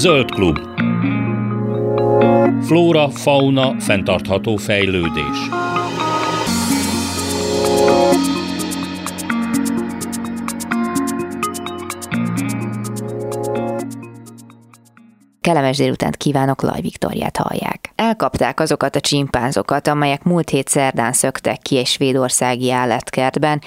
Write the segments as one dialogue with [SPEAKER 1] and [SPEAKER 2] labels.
[SPEAKER 1] Zöld klub. Flóra, fauna, fenntartható fejlődés.
[SPEAKER 2] Kellemes délutánt kívánok, Laj Viktoriát hallják. Elkapták azokat a csimpánzokat, amelyek múlt hét szerdán szöktek ki egy svédországi állatkertben,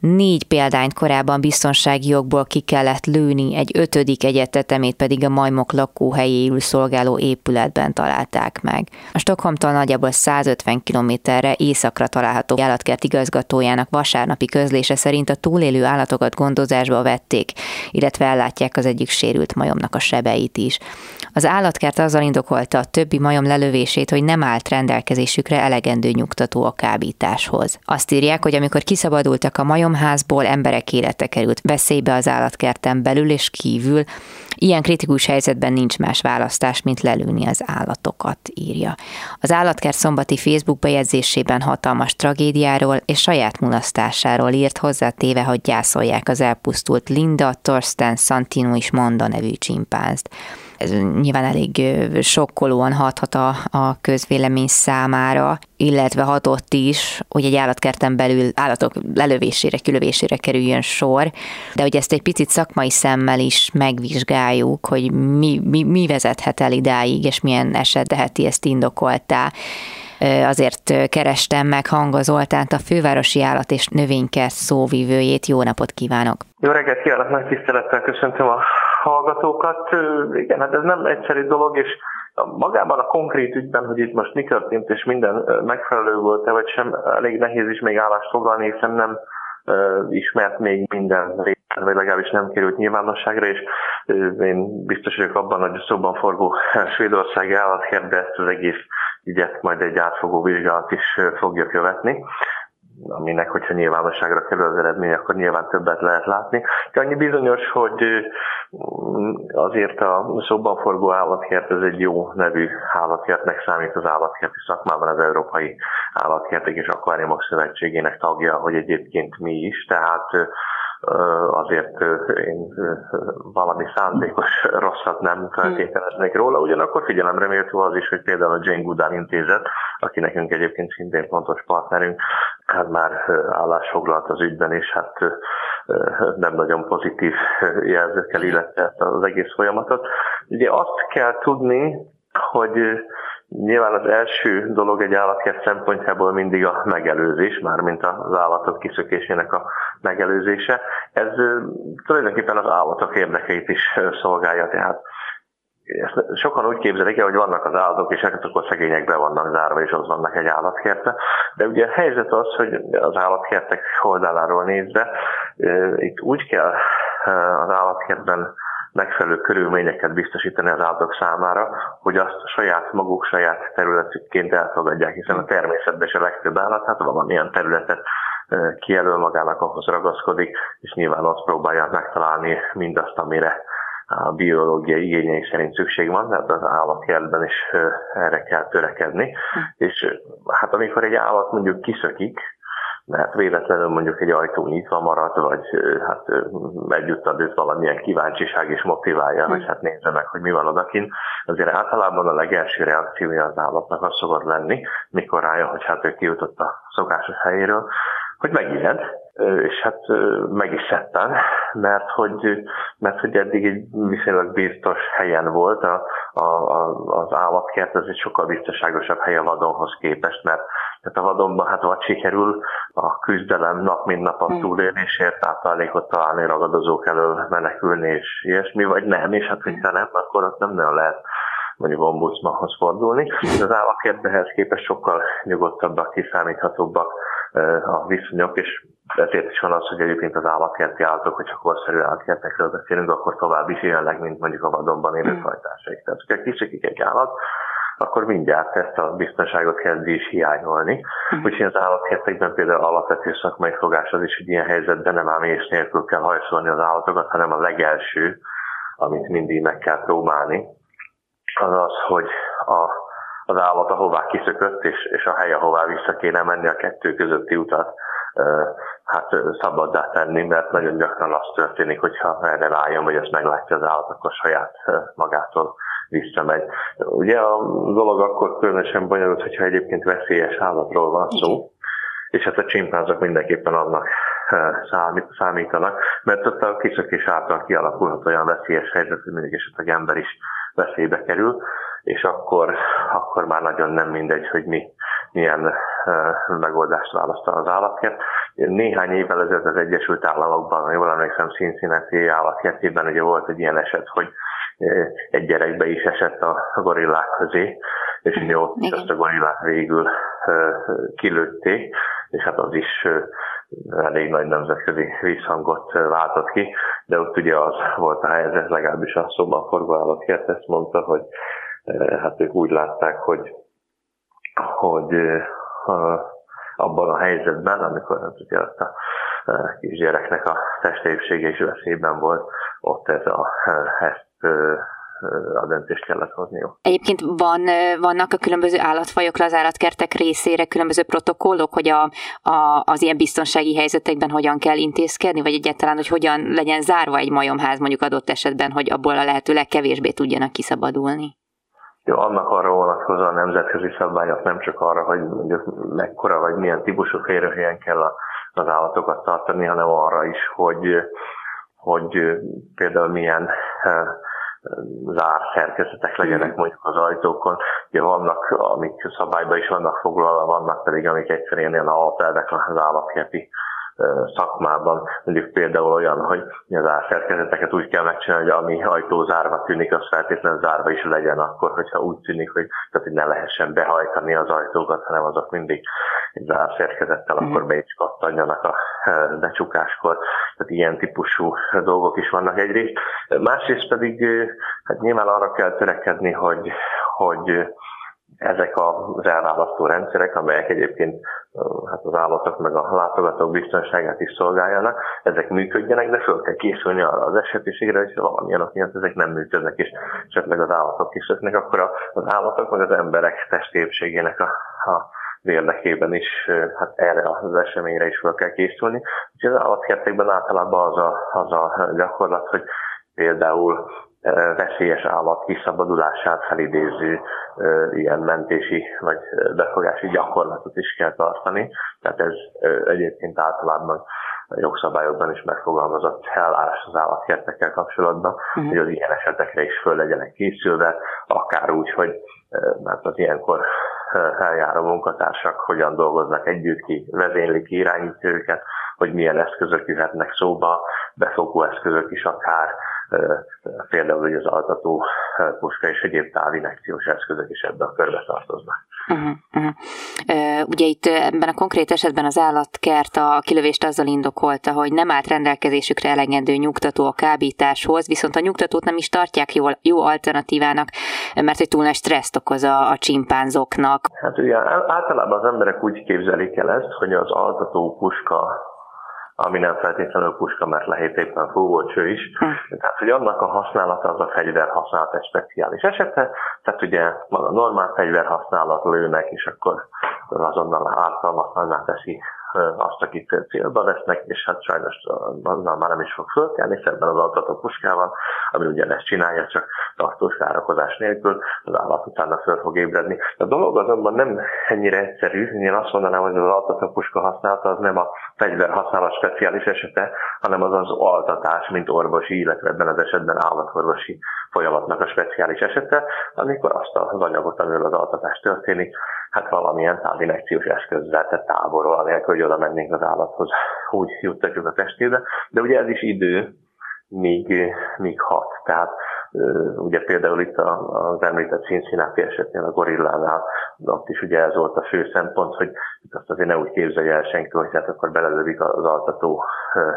[SPEAKER 2] Négy példányt korábban biztonsági jogból ki kellett lőni, egy ötödik egyetetemét pedig a majmok lakóhelyéül szolgáló épületben találták meg. A Stockholmtól nagyjából 150 kilométerre északra található állatkert igazgatójának vasárnapi közlése szerint a túlélő állatokat gondozásba vették, illetve ellátják az egyik sérült majomnak a sebeit is. Az állatkert azzal indokolta a többi majom lelövését, hogy nem állt rendelkezésükre elegendő nyugtató a kábításhoz. Azt írják, hogy amikor kiszabadultak a majomházból, emberek élete került veszélybe az állatkerten belül és kívül, Ilyen kritikus helyzetben nincs más választás, mint lelőni az állatokat, írja. Az állatkert szombati Facebook bejegyzésében hatalmas tragédiáról és saját mulasztásáról írt hozzátéve, hogy gyászolják az elpusztult Linda Torsten Santino is Monda nevű csimpánzt ez nyilván elég sokkolóan hathat a, a közvélemény számára, illetve hatott is, hogy egy állatkerten belül állatok lelövésére, kilövésére kerüljön sor, de hogy ezt egy picit szakmai szemmel is megvizsgáljuk, hogy mi, mi, mi vezethet el idáig, és milyen eset teheti ezt indokoltá azért kerestem meg Hanga Zoltánt, a fővárosi állat és növénykert szóvivőjét. Jó napot kívánok!
[SPEAKER 3] Jó reggelt kívánok, nagy tisztelettel köszöntöm a hallgatókat. Igen, hát ez nem egyszerű dolog, és magában a konkrét ügyben, hogy itt most mi történt, és minden megfelelő volt-e, vagy sem, elég nehéz is még állást foglalni, hiszen nem ismert még minden részben, vagy legalábbis nem került nyilvánosságra, és én biztos vagyok abban, hogy a szóban forgó svédországi állatkert, de ezt az egész ügyet majd egy átfogó vizsgálat is fogja követni aminek, hogyha nyilvánosságra kerül az eredmény, akkor nyilván többet lehet látni. De annyi bizonyos, hogy azért a szóban forgó állatkert ez egy jó nevű állatkertnek számít az állatkerti szakmában az Európai Állatkertek és Akváriumok Szövetségének tagja, hogy egyébként mi is, tehát azért én valami szándékos rosszat nem feltételeznék róla, ugyanakkor figyelemre méltó az is, hogy például a Jane Goodall intézet, aki nekünk egyébként szintén fontos partnerünk, hát már állás foglalt az ügyben, és hát nem nagyon pozitív jelzőkkel illette az egész folyamatot. Ugye azt kell tudni, hogy Nyilván az első dolog egy állatkert szempontjából mindig a megelőzés, mármint az állatok kiszökésének a megelőzése. Ez tulajdonképpen az állatok érdekeit is szolgálja, tehát ezt sokan úgy képzelik el, hogy vannak az állatok, és hát akkor szegények be vannak zárva, és az vannak egy állatkerte. De ugye a helyzet az, hogy az állatkertek oldaláról nézve, itt úgy kell az állatkertben megfelelő körülményeket biztosítani az állatok számára, hogy azt saját maguk saját területükként elfogadják, hiszen a természetben is a legtöbb állat, hát valamilyen területet kijelöl magának, ahhoz ragaszkodik, és nyilván azt próbálja megtalálni mindazt, amire a biológiai igényei szerint szükség van, tehát az állatkertben is erre kell törekedni. Hm. És hát amikor egy állat mondjuk kiszökik, mert véletlenül mondjuk egy ajtó nyitva maradt, vagy hát együtt őt valamilyen kíváncsiság is motiválja, hogy hát nézze meg, hogy mi van odakint. Azért általában a legelső reakciója az állatnak az szokott lenni, mikor rájön, hogy hát ő kijutott a szokásos helyéről, hogy megijed, és hát meg is szedten, mert hogy, mert hogy eddig egy viszonylag biztos helyen volt a, a, a, az állatkert, ez egy sokkal biztonságosabb hely a vadonhoz képest, mert tehát a vadonban hát vagy sikerül a küzdelem nap mint nap a hmm. túlélésért, táplálékot találni, ragadozók elől menekülni és ilyesmi, vagy nem, és hát hogyha nem, akkor ott nem nagyon lehet mondjuk ombudsmanhoz fordulni. Az állatkertbehez képest sokkal nyugodtabbak, kiszámíthatóbbak a viszonyok, és ezért is van az, hogy egyébként az állatkerti állatok, hogyha korszerű állatkertekről beszélünk, akkor tovább is jelenleg, mint mondjuk a vadonban élő hmm. fajtásaik. Tehát, hogyha kisikik egy állat, akkor mindjárt ezt a biztonságot kezdi is hiányolni. Uh-huh. Úgyhogy az állatkertekben például alapvető szakmai fogás az is, hogy ilyen helyzetben nem ám és nélkül kell hajszolni az állatokat, hanem a legelső, amit mindig meg kell próbálni, az az, hogy a, az állat ahová kiszökött, és, és a hely, ahová vissza kéne menni, a kettő közötti utat hát szabaddá tenni, mert nagyon gyakran az történik, hogyha erre rájön, vagy ezt meglátja az állat, akkor saját magától visszamegy. Ugye a dolog akkor különösen bonyolult, hogyha egyébként veszélyes állatról van szó, és hát a csimpánzok mindenképpen annak számítanak, mert ott a kiszökés által kialakulhat olyan veszélyes helyzet, hogy mindig esetleg ember is veszélybe kerül, és akkor, akkor már nagyon nem mindegy, hogy mi milyen uh, megoldást választ az állatkert. Néhány évvel ezelőtt az Egyesült Államokban, jól emlékszem, Cincinnati állatkertében ugye volt egy ilyen eset, hogy egy gyerekbe is esett a gorillák közé, és ugye ott is azt a gorillát végül kilőtték, és hát az is elég nagy nemzetközi visszhangot váltott ki, de ott ugye az volt a helyzet, legalábbis a szóban forgó állatkert ezt mondta, hogy hát ők úgy látták, hogy hogy abban a helyzetben, amikor hát ugye azt a kisgyereknek a testépsége is veszélyben volt, ott ez a, ezt a döntést kellett hozniuk.
[SPEAKER 2] Egyébként van, vannak a különböző állatfajok az állatkertek részére különböző protokollok, hogy a, a, az ilyen biztonsági helyzetekben hogyan kell intézkedni, vagy egyáltalán, hogy hogyan legyen zárva egy majomház mondjuk adott esetben, hogy abból a lehető legkevésbé tudjanak kiszabadulni?
[SPEAKER 3] Jó, annak arra vonatkozóan a nemzetközi szabályok nem csak arra, hogy mondjuk mekkora vagy milyen típusú férőhelyen kell az állatokat tartani, hanem arra is, hogy, hogy például milyen zár szerkezetek legyenek mondjuk az ajtókon. Ugye vannak, amik szabályban is vannak foglalva, vannak pedig, amik egyszerűen ilyen alapelvek az állatkerti szakmában, mondjuk például olyan, hogy az árszerkezeteket úgy kell megcsinálni, hogy ami ajtó zárva tűnik, az feltétlenül zárva is legyen akkor, hogyha úgy tűnik, hogy, tehát, hogy ne lehessen behajtani az ajtókat, hanem azok mindig egy zárszerkezettel mm. akkor be is kattanjanak a becsukáskor. Tehát ilyen típusú dolgok is vannak egyrészt. Másrészt pedig hát nyilván arra kell törekedni, hogy, hogy ezek az elválasztó rendszerek, amelyek egyébként hát az állatok meg a látogatók biztonságát is szolgáljanak, ezek működjenek, de föl kell készülni arra az esetiségre, hogy valamilyen ok miatt ezek nem működnek, és esetleg az állatok kiszöknek, akkor az állatok meg az emberek testépségének a, a érdekében is hát erre az eseményre is fel kell készülni. Úgyhogy az állatkertekben általában az a, az a gyakorlat, hogy például veszélyes állat kiszabadulását felidéző ilyen mentési vagy befogási gyakorlatot is kell tartani. Tehát ez egyébként általában a jogszabályokban is megfogalmazott elvárás az állatkertekkel kapcsolatban, uh-huh. hogy az ilyen esetekre is föl legyenek készülve, akár úgy, hogy mert az ilyenkor eljáró munkatársak hogyan dolgoznak együtt ki, vezénylik, irányítja őket, hogy milyen eszközök jöhetnek szóba, befogó eszközök is akár, például hogy az altató puska és egyéb távinekciós eszközök is ebbe a körbe tartoznak. Uh-huh, uh-huh.
[SPEAKER 2] Uh, ugye itt ebben a konkrét esetben az állatkert a kilövést azzal indokolta, hogy nem állt rendelkezésükre elegendő nyugtató a kábításhoz, viszont a nyugtatót nem is tartják jó, jó alternatívának, mert hogy túl nagy stresszt okoz a, a csimpánzoknak.
[SPEAKER 3] Hát ugye általában az emberek úgy képzelik el ezt, hogy az altató puska ami nem feltétlenül puska, mert lehet éppen fúvócső is. Hm. Tehát, hogy annak a használata az a fegyver használat egy speciális esete, tehát ugye maga normál fegyver használat lőnek, és akkor az azonnal ártalmatlaná teszi azt, akit célba vesznek, és hát sajnos azzal már nem is fog fölkelni, szemben az altató puskával, ami ugyanezt csinálja, csak tartós károkozás nélkül, az állat utána föl fog ébredni. A dolog azonban nem ennyire egyszerű, én azt mondanám, hogy az altató puska használata az nem a fegyver használat speciális esete, hanem az az altatás, mint orvosi, illetve ebben az esetben állatorvosi folyamatnak a speciális esete, amikor azt az anyagot, amivel az altatás történik, hát valamilyen távinekciós eszközzel, tehát távolról, anélkül, hogy oda mennénk az állathoz, úgy juttatjuk a testébe. De ugye ez is idő, míg, míg hat. Tehát ugye például itt az említett Cincinnati esetnél, a gorillánál, ott is ugye ez volt a fő szempont, hogy azt azért ne úgy képzelje el senki, hogy hát akkor belelövik az altató,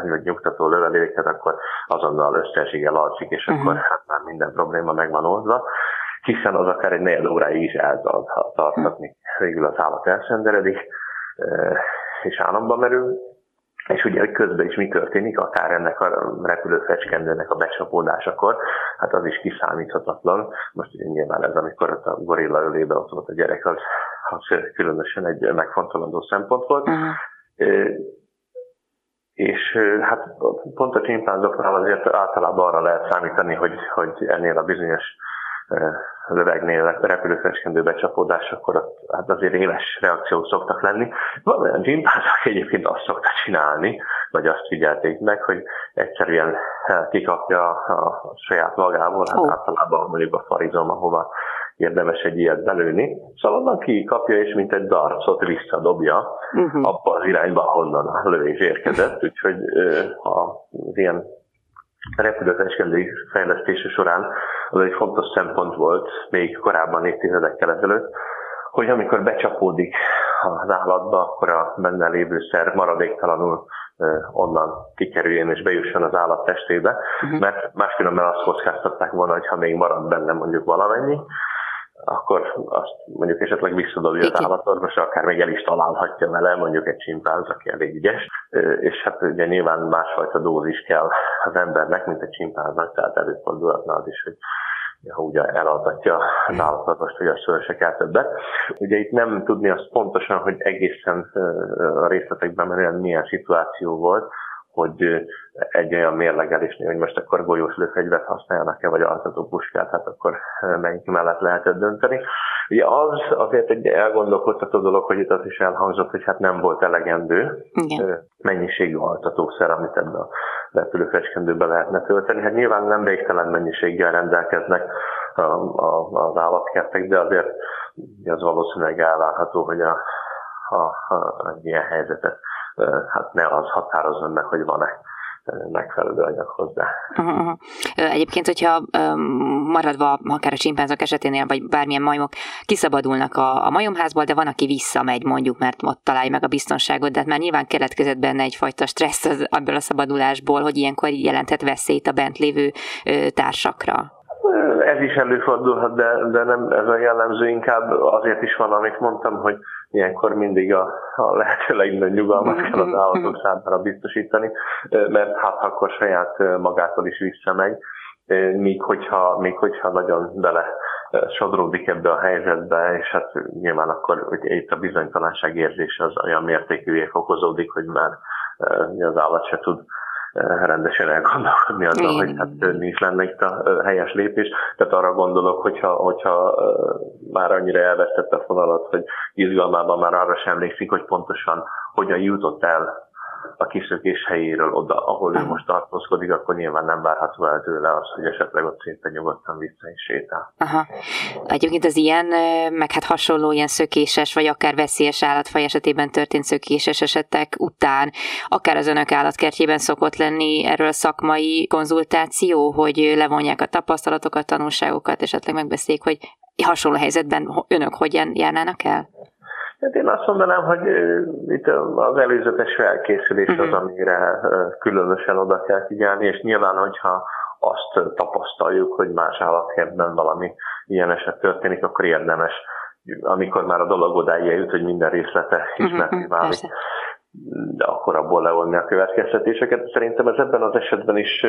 [SPEAKER 3] vagy nyugtató löveléket, akkor azonnal összességgel alszik, és uh-huh. akkor hát már minden probléma meg van oldva hiszen az akár egy negyed óráig is eltarthatni. Végül az állat elszenderedik, és államban merül, és ugye, hogy közben is mi történik, akár ennek a repülőfecskendőnek a becsapódásakor, hát az is kiszámíthatatlan. Most ugye nyilván ez, amikor a gorilla ölébe ott volt a gyerek, az, az különösen egy megfontolandó szempont volt. Uh-huh. és hát pont a csimpánzoknál azért általában arra lehet számítani, hogy, hogy ennél a bizonyos lövegnél repülőfeskendő becsapódás, akkor ott, hát azért éles reakciók szoktak lenni. Van olyan csimpánz, aki egyébként azt szokta csinálni, vagy azt figyelték meg, hogy egyszerűen kikapja a saját magából, hát oh. általában mondjuk a farizom, ahova érdemes egy ilyet belőni. Szóval onnan kikapja, és mint egy darcot visszadobja uh-huh. abba az irányba, ahonnan a lövés érkezett. Úgyhogy az ilyen repülőfeskendői fejlesztése során az egy fontos szempont volt még korábban évtizedekkel ezelőtt, hogy amikor becsapódik az állatba, akkor a benne lévő szer maradéktalanul onnan kikerüljön és bejusson az állat testébe, uh-huh. mert máskülönben azt kockáztatták volna, hogy ha még marad benne mondjuk valamennyi, akkor azt mondjuk esetleg visszadobja az állatorvos, akár még el is találhatja vele, mondjuk egy csimpánz, aki elég ügyes, és hát ugye nyilván másfajta dózis kell az embernek, mint egy csimpánznak, tehát előfordulhatna az is, hogy ha ugye elaltatja az állatorvost, hogy azt se kell többet. Ugye itt nem tudni azt pontosan, hogy egészen a részletekben menően milyen szituáció volt, hogy egy olyan mérlegelésnél, hogy most akkor golyós lőfegyvert használjanak-e, vagy altató puskát, hát akkor melyik mellett lehetett dönteni. Ugye az azért egy elgondolkodtató dolog, hogy itt az is elhangzott, hogy hát nem volt elegendő Igen. mennyiségű altatószer, amit ebbe a repülőfecskendőbe lehetne tölteni. Hát nyilván nem végtelen mennyiséggel rendelkeznek a, a, az állatkertek, de azért az valószínűleg elvárható, hogy a, a, a, egy ilyen helyzetet hát ne az határozzon meg, hogy van-e megfelelő anyag hozzá.
[SPEAKER 2] Uh-huh. Egyébként, hogyha maradva akár a csimpánzok eseténél, vagy bármilyen majmok kiszabadulnak a, a majomházból, de van, aki visszamegy mondjuk, mert ott találja meg a biztonságot, de hát már nyilván keletkezett benne egyfajta stressz az, ebből a szabadulásból, hogy ilyenkor jelenthet veszélyt a bent lévő társakra.
[SPEAKER 3] Is előfordulhat, de, de nem ez a jellemző, inkább azért is van, amit mondtam, hogy ilyenkor mindig a, a lehető legnagyobb nyugalmat kell az állatok számára biztosítani, mert hát akkor saját magától is visszamegy, míg hogyha, míg hogyha nagyon bele sodródik ebbe a helyzetbe, és hát nyilván akkor hogy itt a bizonytalanság érzése az olyan mértékűvé fokozódik, hogy már az állat se tud rendesen elgondolkodni azon, hogy hát mi is lenne itt a helyes lépés. Tehát arra gondolok, hogyha, hogyha már annyira elvesztette a fonalat, hogy izgalmában már arra sem emlékszik, hogy pontosan hogyan jutott el a kiszökés helyéről oda, ahol ő most tartózkodik, akkor nyilván nem várható el tőle az, hogy esetleg ott szinte nyugodtan vissza is sétál.
[SPEAKER 2] Aha. Egyébként az ilyen, meg hát hasonló ilyen szökéses, vagy akár veszélyes állatfaj esetében történt szökéses esetek után, akár az önök állatkertjében szokott lenni erről szakmai konzultáció, hogy levonják a tapasztalatokat, tanulságokat, esetleg megbeszéljék, hogy hasonló helyzetben önök hogyan járnának el?
[SPEAKER 3] Hát én azt mondanám, hogy itt az előzetes felkészülés az, mhm. amire különösen oda kell figyelni, és nyilván, hogyha azt tapasztaljuk, hogy más állatkertben valami ilyen eset történik, akkor érdemes, amikor már a dolog odáig jut, hogy minden részlete mhm, ismerté válik, de akkor abból levonni a következtetéseket. Szerintem ez ebben az esetben is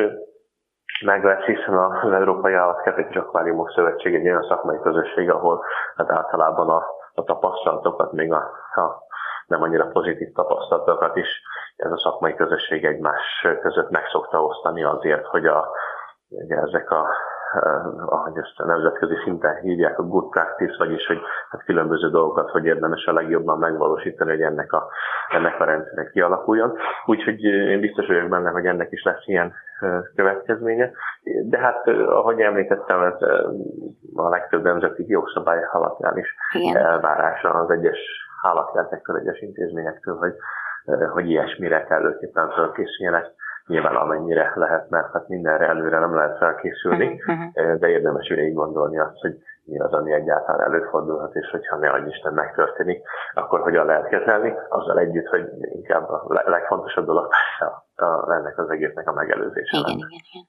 [SPEAKER 3] meg lesz, hiszen az Európai Állatkert és Akváriumok Szövetség egy olyan szakmai közösség, ahol hát általában a a tapasztalatokat, még a, a nem annyira pozitív tapasztalatokat is. Ez a szakmai közösség egymás között meg szokta osztani azért, hogy a, ugye ezek a ahogy ezt a nemzetközi szinten hívják, a good practice, vagyis hogy hát különböző dolgokat, hogy érdemes a legjobban megvalósítani, hogy ennek a, ennek a rendszernek kialakuljon. Úgyhogy én biztos vagyok benne, hogy ennek is lesz ilyen következménye. De hát, ahogy említettem, ez a legtöbb nemzeti jogszabály alapján is Igen. elvárása az egyes állatkertektől, egyes intézményektől, hogy, hogy ilyesmire kellőképpen felkészüljenek nyilván amennyire lehet, mert hát mindenre előre nem lehet felkészülni, uh-huh. de érdemes végig gondolni azt, hogy mi az, ami egyáltalán előfordulhat, és hogyha ne adj Isten megtörténik, akkor hogyan lehet kezelni, azzal együtt, hogy inkább a legfontosabb dolog persze a, ennek az egésznek a megelőzése.
[SPEAKER 2] Igen, igen, igen.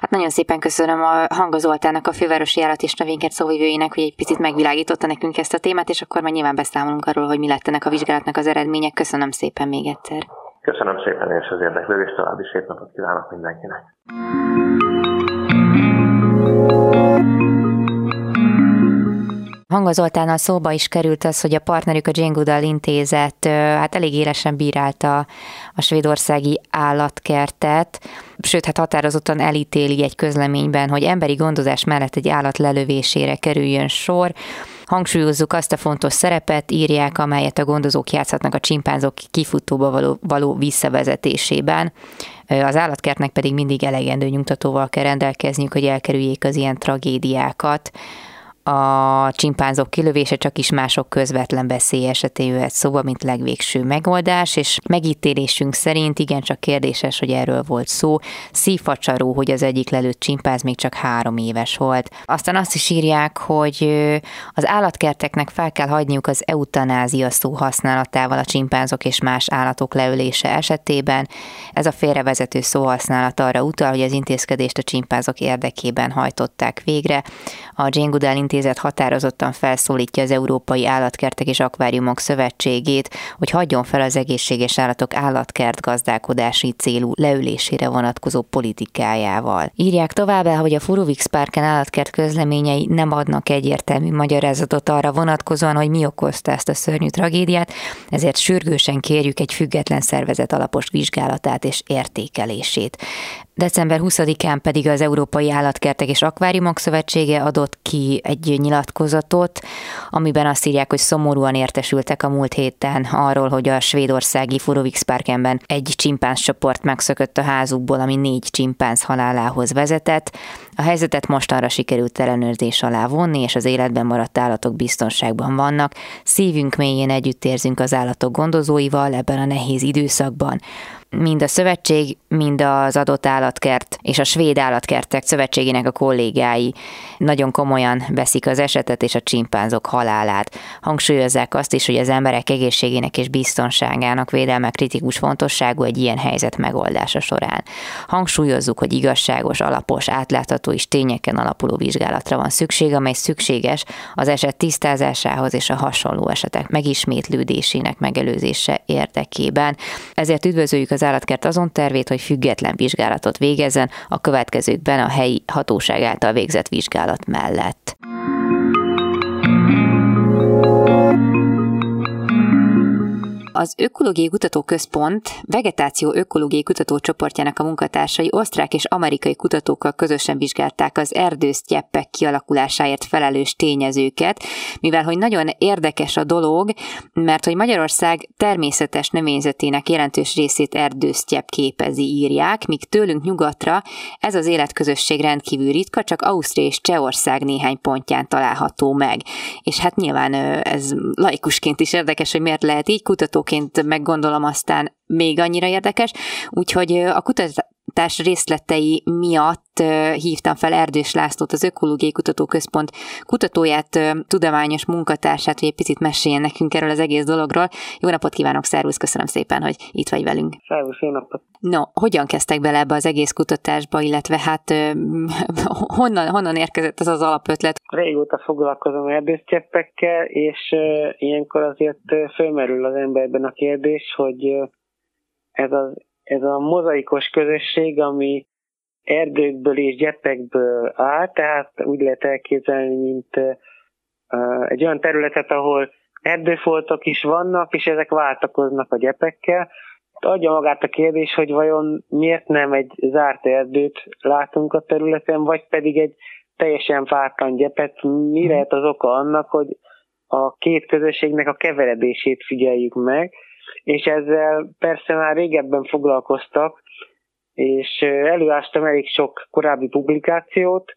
[SPEAKER 2] Hát nagyon szépen köszönöm a Hanga Zoltának, a fővárosi járat és növényket szóvivőjének, hogy egy picit megvilágította nekünk ezt a témát, és akkor már nyilván beszámolunk arról, hogy mi lett ennek a vizsgálatnak az eredménye. Köszönöm szépen még egyszer.
[SPEAKER 3] Köszönöm szépen és az érdeklődést, további szép napot kívánok mindenkinek.
[SPEAKER 2] Hanga Zoltánnal szóba is került az, hogy a partnerük a Jane Goodall intézet hát elég élesen bírálta a svédországi állatkertet, sőt, hát határozottan elítéli egy közleményben, hogy emberi gondozás mellett egy állat lelövésére kerüljön sor. Hangsúlyozzuk azt a fontos szerepet, írják, amelyet a gondozók játszhatnak a csimpánzok kifutóba való, való visszavezetésében. Az állatkertnek pedig mindig elegendő nyugtatóval kell rendelkezniük, hogy elkerüljék az ilyen tragédiákat a csimpánzok kilövése csak is mások közvetlen veszély esetén jöhet szóba, mint legvégső megoldás, és megítélésünk szerint igencsak kérdéses, hogy erről volt szó. Szívfacsaró, hogy az egyik lelőtt csimpánz még csak három éves volt. Aztán azt is írják, hogy az állatkerteknek fel kell hagyniuk az eutanázia szó használatával a csimpánzok és más állatok leölése esetében. Ez a félrevezető szóhasználat arra utal, hogy az intézkedést a csimpánzok érdekében hajtották végre. A Jane Goodall intézet határozottan felszólítja az Európai Állatkertek és Akváriumok Szövetségét, hogy hagyjon fel az egészséges állatok állatkert gazdálkodási célú leülésére vonatkozó politikájával. Írják továbbá, hogy a Furovix Parken állatkert közleményei nem adnak egyértelmű magyarázatot arra vonatkozóan, hogy mi okozta ezt a szörnyű tragédiát, ezért sürgősen kérjük egy független szervezet alapos vizsgálatát és értékelését. December 20-án pedig az Európai Állatkertek és Akváriumok Szövetsége adott ki egy nyilatkozatot, amiben azt írják, hogy szomorúan értesültek a múlt héten arról, hogy a svédországi Furovix Parkenben egy csimpánz csoport megszökött a házukból, ami négy csimpánz halálához vezetett. A helyzetet mostanra sikerült ellenőrzés alá vonni, és az életben maradt állatok biztonságban vannak. Szívünk mélyén együtt érzünk az állatok gondozóival ebben a nehéz időszakban mind a szövetség, mind az adott állatkert és a svéd állatkertek szövetségének a kollégái nagyon komolyan veszik az esetet és a csimpánzok halálát. Hangsúlyozzák azt is, hogy az emberek egészségének és biztonságának védelme kritikus fontosságú egy ilyen helyzet megoldása során. Hangsúlyozzuk, hogy igazságos, alapos, átlátható és tényeken alapuló vizsgálatra van szükség, amely szükséges az eset tisztázásához és a hasonló esetek megismétlődésének megelőzése érdekében. Ezért üdvözöljük az állatkert azon tervét, hogy független vizsgálatot végezzen a következőkben a helyi hatóság által végzett vizsgálat mellett. Az Ökológiai Kutatóközpont vegetáció ökológiai kutatócsoportjának a munkatársai osztrák és amerikai kutatókkal közösen vizsgálták az erdősztyeppek kialakulásáért felelős tényezőket, mivel hogy nagyon érdekes a dolog, mert hogy Magyarország természetes növényzetének jelentős részét erdősztyepp képezi, írják, míg tőlünk nyugatra ez az életközösség rendkívül ritka, csak Ausztria és Csehország néhány pontján található meg. És hát nyilván ez laikusként is érdekes, hogy miért lehet így, kutató kutatóként meggondolom aztán még annyira érdekes, úgyhogy a kutatás részletei miatt hívtam fel Erdős Lászlót, az Ökológiai Kutatóközpont kutatóját, tudományos munkatársát, hogy egy picit meséljen nekünk erről az egész dologról. Jó napot kívánok, szervusz, köszönöm szépen, hogy itt vagy velünk.
[SPEAKER 4] Szervusz, jó napot.
[SPEAKER 2] No, hogyan kezdtek bele ebbe az egész kutatásba, illetve hát honnan, honnan érkezett ez az alapötlet?
[SPEAKER 4] Régóta foglalkozom erdőszcseppekkel, és ilyenkor azért fölmerül az emberben a kérdés, hogy ez, az, ez a mozaikos közösség, ami erdőkből és gyepekből áll, tehát úgy lehet elképzelni, mint egy olyan területet, ahol erdőfoltok is vannak, és ezek váltakoznak a gyepekkel. Adja magát a kérdés, hogy vajon miért nem egy zárt erdőt látunk a területen, vagy pedig egy teljesen fártan gyepet. Mi lehet az oka annak, hogy a két közösségnek a keveredését figyeljük meg, és ezzel persze már régebben foglalkoztak, és előástam elég sok korábbi publikációt,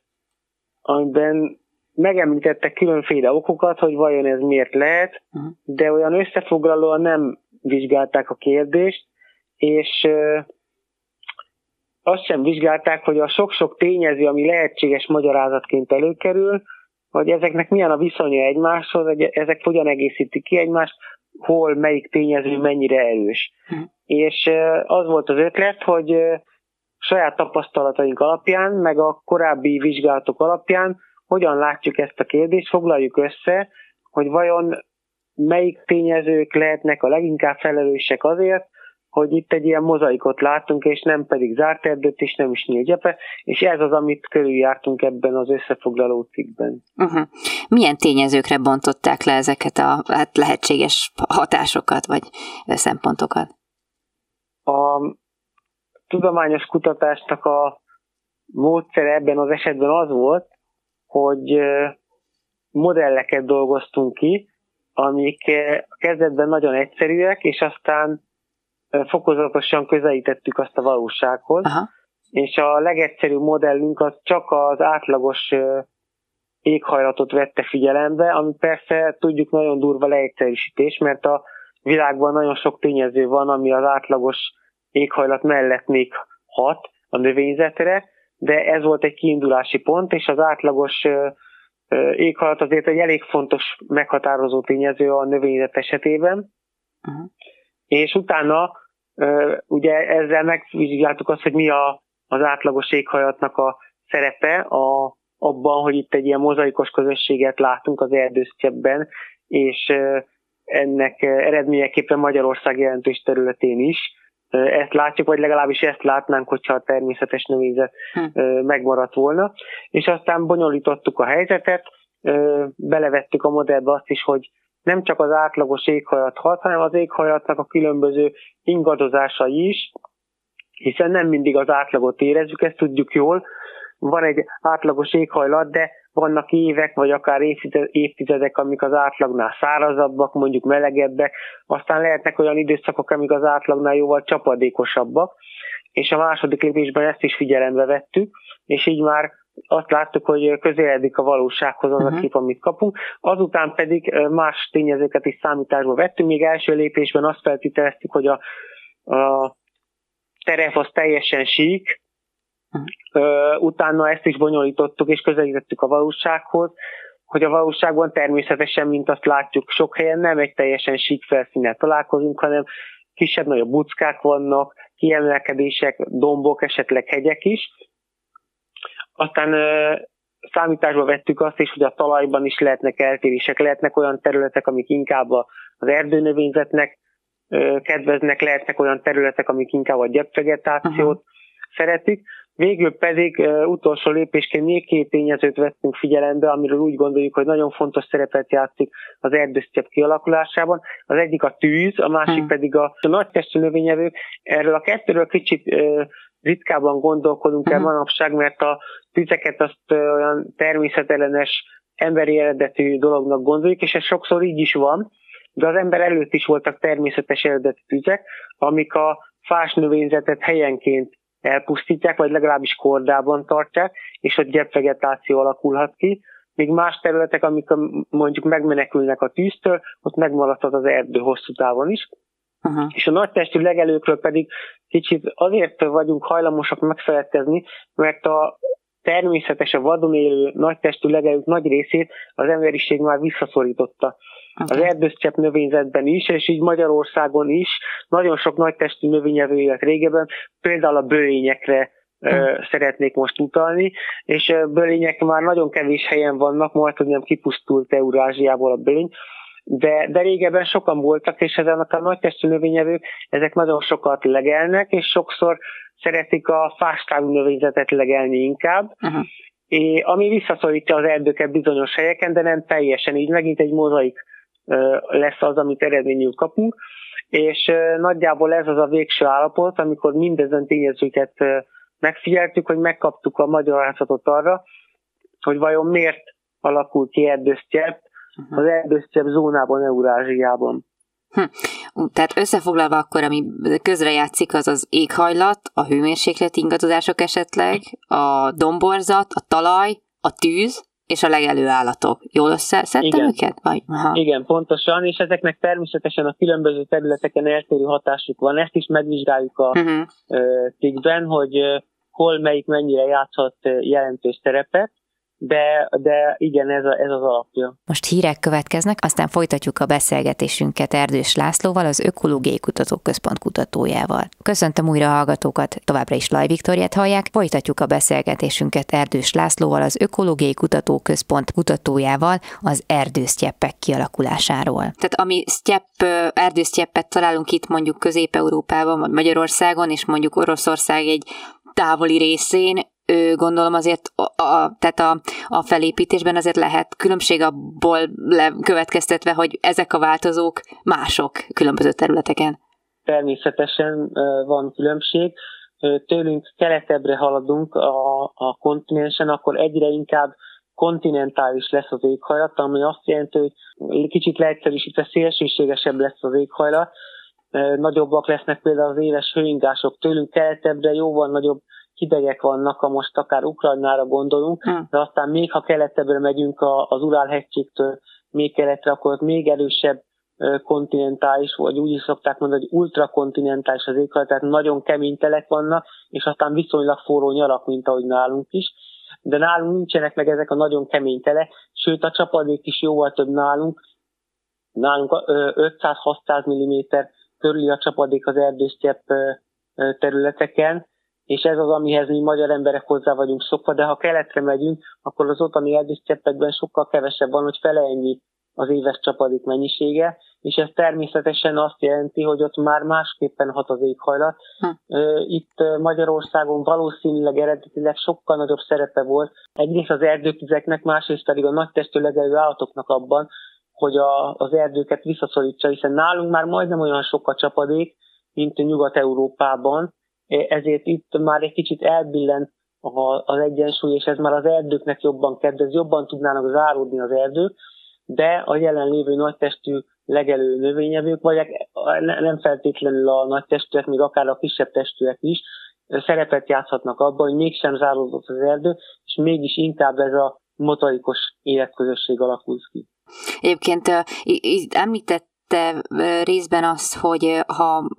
[SPEAKER 4] amiben megemlítettek különféle okokat, hogy vajon ez miért lehet, uh-huh. de olyan összefoglalóan nem vizsgálták a kérdést, és azt sem vizsgálták, hogy a sok-sok tényező, ami lehetséges magyarázatként előkerül, hogy ezeknek milyen a viszonya egymáshoz, ezek hogyan egészítik ki egymást, hol melyik tényező mennyire erős. Uh-huh. És az volt az ötlet, hogy saját tapasztalataink alapján, meg a korábbi vizsgálatok alapján hogyan látjuk ezt a kérdést, foglaljuk össze, hogy vajon melyik tényezők lehetnek a leginkább felelősek azért, hogy itt egy ilyen mozaikot látunk, és nem pedig zárt erdőt, és nem is nyílgyepe, és ez az, amit körüljártunk ebben az összefoglaló cikkben.
[SPEAKER 2] Uh-huh. Milyen tényezőkre bontották le ezeket a hát lehetséges hatásokat, vagy szempontokat?
[SPEAKER 4] A tudományos kutatásnak a módszer ebben az esetben az volt, hogy modelleket dolgoztunk ki, amik kezdetben nagyon egyszerűek, és aztán fokozatosan közelítettük azt a valósághoz. Aha. És a legegyszerűbb modellünk az csak az átlagos éghajlatot vette figyelembe, ami persze tudjuk nagyon durva leegyszerűsítés, mert a világban nagyon sok tényező van, ami az átlagos éghajlat mellett még hat a növényzetre, de ez volt egy kiindulási pont, és az átlagos éghajlat azért egy elég fontos meghatározó tényező a növényzet esetében. Uh-huh. És utána ugye ezzel megvizsgáltuk azt, hogy mi a, az átlagos éghajlatnak a szerepe a, abban, hogy itt egy ilyen mozaikos közösséget látunk az erdősztyebben, és ennek eredményeképpen Magyarország jelentős területén is ezt látjuk, vagy legalábbis ezt látnánk, hogyha a természetes növényzet hm. megmaradt volna. És aztán bonyolítottuk a helyzetet, belevettük a modellbe azt is, hogy nem csak az átlagos éghajlat hat, hanem az éghajlatnak a különböző ingadozásai is, hiszen nem mindig az átlagot érezzük, ezt tudjuk jól. Van egy átlagos éghajlat, de vannak évek, vagy akár évtizedek, amik az átlagnál szárazabbak, mondjuk melegebbek, aztán lehetnek olyan időszakok, amik az átlagnál jóval csapadékosabbak, és a második lépésben ezt is figyelembe vettük, és így már azt láttuk, hogy közeledik a valósághoz az uh-huh. a kép, amit kapunk. Azután pedig más tényezőket is számításba vettünk. Még első lépésben azt feltételeztük, hogy a, a terep az teljesen sík, uh-huh. utána ezt is bonyolítottuk és közelítettük a valósághoz, hogy a valóságban természetesen, mint azt látjuk, sok helyen nem egy teljesen sík felszínnel találkozunk, hanem kisebb-nagyobb buckák vannak, kiemelkedések, dombok, esetleg hegyek is, aztán számításba vettük azt is, hogy a talajban is lehetnek eltérések, lehetnek olyan területek, amik inkább az erdőnövényzetnek kedveznek, lehetnek olyan területek, amik inkább a gyepvegetációt uh-huh. szeretik. Végül pedig utolsó lépésként még két tényezőt vettünk figyelembe, amiről úgy gondoljuk, hogy nagyon fontos szerepet játszik az erdősztyep kialakulásában. Az egyik a tűz, a másik hmm. pedig a, a nagy testű növényevők. Erről a kettőről kicsit ritkában gondolkodunk el uh-huh. manapság, mert a tüzeket azt olyan természetellenes, emberi eredetű dolognak gondoljuk, és ez sokszor így is van, de az ember előtt is voltak természetes eredetű tüzek, amik a fás növényzetet helyenként elpusztítják, vagy legalábbis kordában tartják, és ott gyepvegetáció alakulhat ki, míg más területek, amik mondjuk megmenekülnek a tűztől, ott megmaradhat az erdő hosszú távon is. Uh-huh. És a nagytestű legelőkről pedig kicsit azért vagyunk hajlamosak megfeledkezni, mert a természetes, a vadon élő nagytestű legelők nagy részét az emberiség már visszaszorította. Okay. Az erdőszcsepp növényzetben is, és így Magyarországon is nagyon sok nagytestű növényevő élet régebben, például a bőényekre uh-huh. szeretnék most utalni, és bölények már nagyon kevés helyen vannak, majd hogy nem kipusztult Eurázsiából a bölény, de, de régebben sokan voltak, és ezen a nagy testű növényevők, ezek nagyon sokat legelnek, és sokszor szeretik a fástávú növényzetet legelni inkább, uh-huh. és, ami visszaszorítja az erdőket bizonyos helyeken, de nem teljesen így, megint egy mozaik lesz az, amit eredményül kapunk, és nagyjából ez az a végső állapot, amikor mindezen tényezőket megfigyeltük, hogy megkaptuk a magyarázatot arra, hogy vajon miért alakul ki erdősztyep, uh-huh. az erdősztyebb zónában, Eurázsiában.
[SPEAKER 2] Hm. Tehát összefoglalva akkor, ami közrejátszik, az az éghajlat, a hőmérséklet ingadozások esetleg, a domborzat, a talaj, a tűz, és a legelő állatok. Jól összeszedtem őket? Vagy?
[SPEAKER 4] Aha. Igen, pontosan, és ezeknek természetesen a különböző területeken eltérő hatásuk van. Ezt is megvizsgáljuk a uh-huh. cikkben, hogy hol melyik mennyire játszhat jelentős szerepet de, de igen, ez, a, ez az alapja.
[SPEAKER 2] Most hírek következnek, aztán folytatjuk a beszélgetésünket Erdős Lászlóval, az Ökológiai Kutatóközpont kutatójával. Köszöntöm újra a hallgatókat, továbbra is Laj Viktoriát hallják, folytatjuk a beszélgetésünket Erdős Lászlóval, az Ökológiai Kutatóközpont kutatójával az erdősztyeppek kialakulásáról. Tehát ami sztyepp, erdősztyeppet találunk itt mondjuk Közép-Európában, vagy Magyarországon, és mondjuk Oroszország egy távoli részén, gondolom azért a, a, tehát a, a felépítésben azért lehet különbség abból következtetve, hogy ezek a változók mások különböző területeken.
[SPEAKER 4] Természetesen van különbség. Tőlünk keletebbre haladunk a, a kontinensen, akkor egyre inkább kontinentális lesz az éghajlat, ami azt jelenti, hogy kicsit leegyszerűsítve szélsőségesebb lesz az éghajlat, nagyobbak lesznek például az éves hőingások tőlünk keletebbre, jóval nagyobb hidegek vannak, ha most akár Ukrajnára gondolunk, hmm. de aztán még ha keletebbre megyünk az Urál-hegységtől még keletre, akkor ott még erősebb kontinentális, vagy úgy is szokták mondani, hogy ultrakontinentális az éghajlat, tehát nagyon kemény telek vannak, és aztán viszonylag forró nyarak, mint ahogy nálunk is. De nálunk nincsenek meg ezek a nagyon kemény telek, sőt a csapadék is jóval több nálunk. Nálunk 500-600 mm körüli a csapadék az erdősztyepp területeken, és ez az, amihez mi magyar emberek hozzá vagyunk szokva, de ha keletre megyünk, akkor az ottani erdősztyeppekben sokkal kevesebb van, hogy fele ennyi az éves csapadék mennyisége, és ez természetesen azt jelenti, hogy ott már másképpen hat az éghajlat. Hm. Itt Magyarországon valószínűleg eredetileg sokkal nagyobb szerepe volt. Egyrészt az erdőtüzeknek, másrészt pedig a nagy testű legelő állatoknak abban, hogy a, az erdőket visszaszorítsa, hiszen nálunk már majdnem olyan sok a csapadék, mint Nyugat-Európában, ezért itt már egy kicsit elbillen az egyensúly, és ez már az erdőknek jobban kedvez, jobban tudnának záródni az erdők, de a jelenlévő nagytestű legelő növényevők, vagy nem feltétlenül a nagy testűek, még akár a kisebb testűek is, szerepet játszhatnak abban, hogy mégsem záródott az erdő, és mégis inkább ez a motorikos életközösség alakul ki.
[SPEAKER 2] Egyébként említett te részben az, hogy ha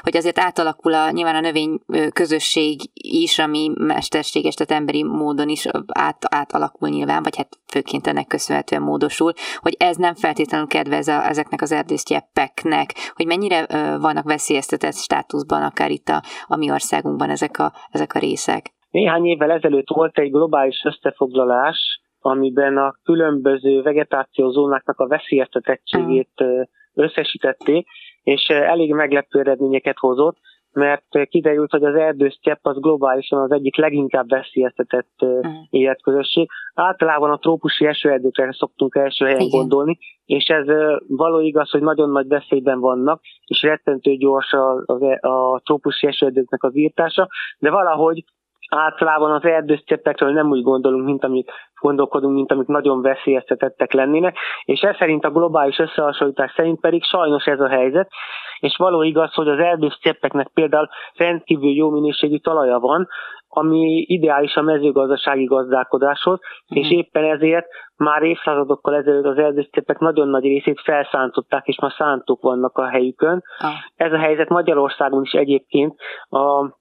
[SPEAKER 2] hogy azért átalakul a, nyilván a növény közösség is, ami mesterséges, tehát emberi módon is át, átalakul nyilván, vagy hát főként ennek köszönhetően módosul, hogy ez nem feltétlenül kedvez a, ezeknek az erdősztyeppeknek, hogy mennyire vannak veszélyeztetett státuszban akár itt a, a mi országunkban ezek a, ezek a részek.
[SPEAKER 4] Néhány évvel ezelőtt volt egy globális összefoglalás, amiben a különböző vegetációzónáknak a veszélyeztetettségét mm összesítették, és elég meglepő eredményeket hozott, mert kiderült, hogy az erdősztyepp az globálisan az egyik leginkább veszélyeztetett uh-huh. életközösszy. Általában a trópusi esőerdőkre szoktunk első helyen Igen. gondolni, és ez való igaz, hogy nagyon nagy veszélyben vannak, és rettentő gyors a, a, e, a trópusi esőerdőknek az írtása, de valahogy általában az erdősztyeppekről nem úgy gondolunk, mint amit gondolkodunk, mint amik nagyon veszélyeztetettek lennének, és ez szerint a globális összehasonlítás szerint pedig sajnos ez a helyzet, és való igaz, hogy az erdősztyeppeknek például rendkívül jó minőségű talaja van, ami ideális a mezőgazdasági gazdálkodáshoz, mm. és éppen ezért már évszázadokkal ezelőtt az erdősztyeppek nagyon nagy részét felszántották, és ma szántók vannak a helyükön. Ah. Ez a helyzet Magyarországon is egyébként a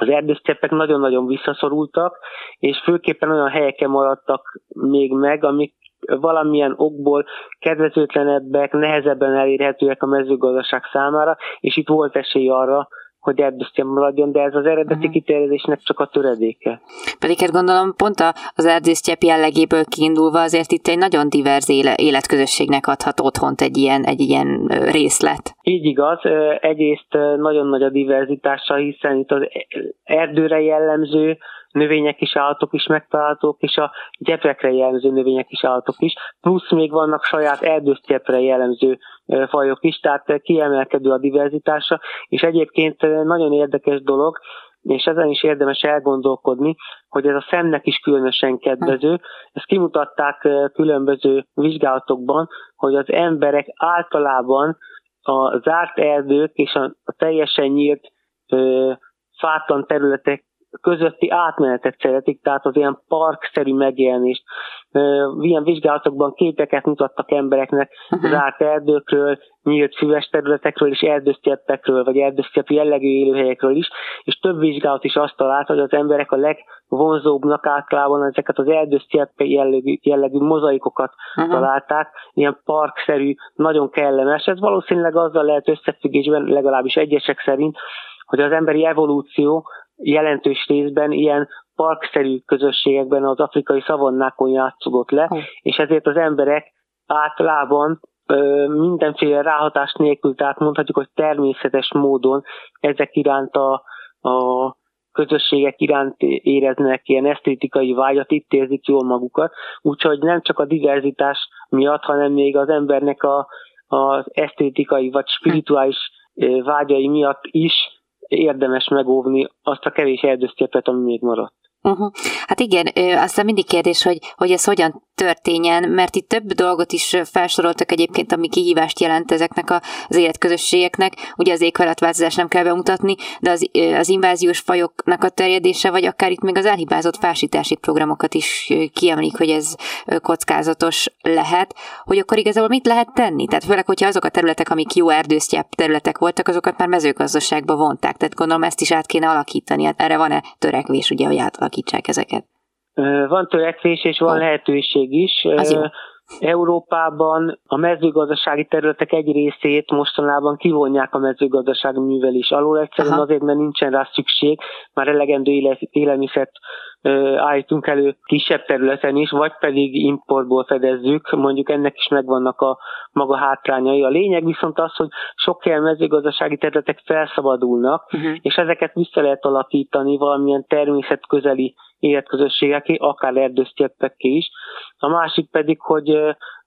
[SPEAKER 4] az erdősztyeppek nagyon-nagyon visszaszorultak, és főképpen olyan helyeken maradtak még meg, amik valamilyen okból kedvezőtlenebbek, nehezebben elérhetőek a mezőgazdaság számára, és itt volt esély arra, hogy erdősztyen maradjon, de ez az eredeti uh-huh. kiterjedésnek csak a töredéke.
[SPEAKER 2] Pedig hát gondolom pont az erdősztyep jellegéből kiindulva azért itt egy nagyon diverz életközösségnek adhat otthont egy ilyen, egy ilyen részlet.
[SPEAKER 4] Így igaz, egyrészt nagyon nagy a diverzitása, hiszen itt az erdőre jellemző növények is, állatok is megtalálhatók, és a gyepekre jellemző növények is, állatok is, plusz még vannak saját erdősztyepre jellemző fajok is, tehát kiemelkedő a diverzitása, és egyébként nagyon érdekes dolog, és ezen is érdemes elgondolkodni, hogy ez a szemnek is különösen kedvező. Ezt kimutatták különböző vizsgálatokban, hogy az emberek általában a zárt erdők és a, teljesen nyílt fátlan területek közötti átmenetet szeretik, tehát az ilyen parkszerű megjelenést. Ilyen vizsgálatokban képeket mutattak embereknek uh-huh. zárt erdőkről, nyílt füves területekről és erdősztyeppekről, vagy erdősztyepp jellegű élőhelyekről is, és több vizsgálat is azt találta, hogy az emberek a legvonzóbbnak általában ezeket az erdősztyepp jellegű, jellegű mozaikokat uh-huh. találták, ilyen parkszerű, nagyon kellemes. Ez valószínűleg azzal lehet összefüggésben, legalábbis egyesek szerint, hogy az emberi evolúció jelentős részben ilyen parkszerű közösségekben az afrikai szavannákon játszódott le, és ezért az emberek általában mindenféle ráhatás nélkül, tehát mondhatjuk, hogy természetes módon ezek iránt a, a közösségek iránt éreznek ilyen esztétikai vágyat, itt érzik jól magukat, úgyhogy nem csak a diverzitás miatt, hanem még az embernek a, az esztétikai vagy spirituális vágyai miatt is érdemes megóvni azt a kevés erdősztyepet, ami még maradt.
[SPEAKER 2] Uh-huh. Hát igen, aztán mindig kérdés, hogy, hogy ez hogyan történjen, mert itt több dolgot is felsoroltak egyébként, ami kihívást jelent ezeknek az életközösségeknek. Ugye az éghajlatváltozás nem kell bemutatni, de az, az inváziós fajoknak a terjedése, vagy akár itt még az elhibázott fásítási programokat is kiemlik, hogy ez kockázatos lehet, hogy akkor igazából mit lehet tenni? Tehát főleg, hogyha azok a területek, amik jó erdősztyebb területek voltak, azokat már mezőgazdaságba vonták. Tehát gondolom ezt is át kéne alakítani. Hát erre van-e törekvés, ugye, hogy átalakítsák ezeket?
[SPEAKER 4] Van törekvés és van lehetőség is. Európában a mezőgazdasági területek egy részét mostanában kivonják a mezőgazdasági művelés alól, egyszerűen Aha. azért, mert nincsen rá szükség, már elegendő élelmiszert állítunk elő kisebb területen is, vagy pedig importból fedezzük, mondjuk ennek is megvannak a maga hátrányai. A lényeg viszont az, hogy sok helyen mezőgazdasági területek felszabadulnak, uh-huh. és ezeket vissza lehet alakítani valamilyen természetközeli életközösségeké, akár erdősztyeppeké is. A másik pedig, hogy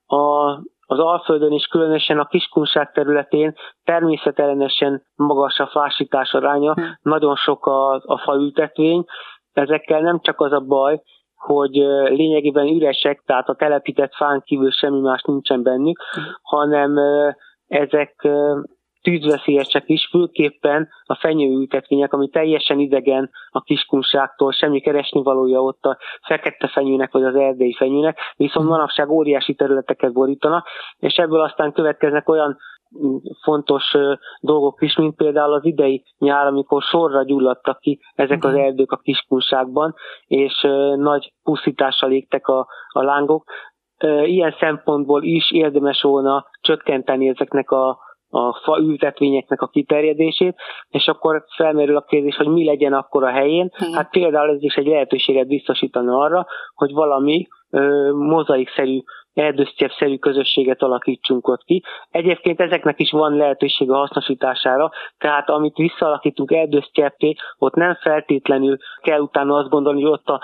[SPEAKER 4] a, az Alföldön és különösen a kiskunság területén természetellenesen magas a fásítás aránya, hmm. nagyon sok a, a faültetvény, ezekkel nem csak az a baj, hogy lényegében üresek, tehát a telepített fán kívül semmi más nincsen bennük, hmm. hanem ezek tűzveszélyesek is, főképpen a fenyőültetvények, ami teljesen idegen a kiskunságtól, semmi keresni valója ott a fekete fenyőnek vagy az erdei fenyőnek, viszont manapság óriási területeket borítanak, és ebből aztán következnek olyan mm, fontos dolgok is, mint például az idei nyár, amikor sorra gyulladtak ki ezek az erdők a kiskunságban, és nagy pusztítással égtek a, a lángok. Ilyen szempontból is érdemes volna csökkenteni ezeknek a a fa ültetvényeknek a kiterjedését, és akkor felmerül a kérdés, hogy mi legyen akkor a helyén. Igen. Hát például ez is egy lehetőséget biztosítani arra, hogy valami ö, mozaikszerű erdősztyebb-szerű közösséget alakítsunk ott ki. Egyébként ezeknek is van lehetőség a hasznosítására, tehát amit visszalakítunk erdősztyeppé, ott nem feltétlenül kell utána azt gondolni, hogy ott a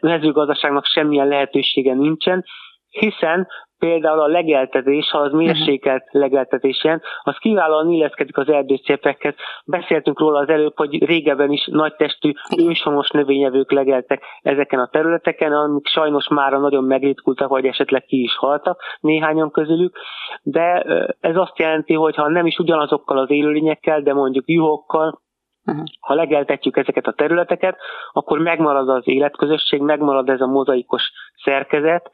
[SPEAKER 4] mezőgazdaságnak semmilyen lehetősége nincsen, hiszen például a legeltetés, ha az mérsékelt uh-huh. legeltetésen, az kiválóan illeszkedik az erdőszépekhez. Beszéltünk róla az előbb, hogy régebben is nagy testű őshonos növényevők legeltek ezeken a területeken, amik sajnos már nagyon megritkultak, vagy esetleg ki is haltak néhányan közülük, de ez azt jelenti, hogy ha nem is ugyanazokkal az élőlényekkel, de mondjuk juhokkal, Ha legeltetjük ezeket a területeket, akkor megmarad az életközösség, megmarad ez a mozaikos szerkezet,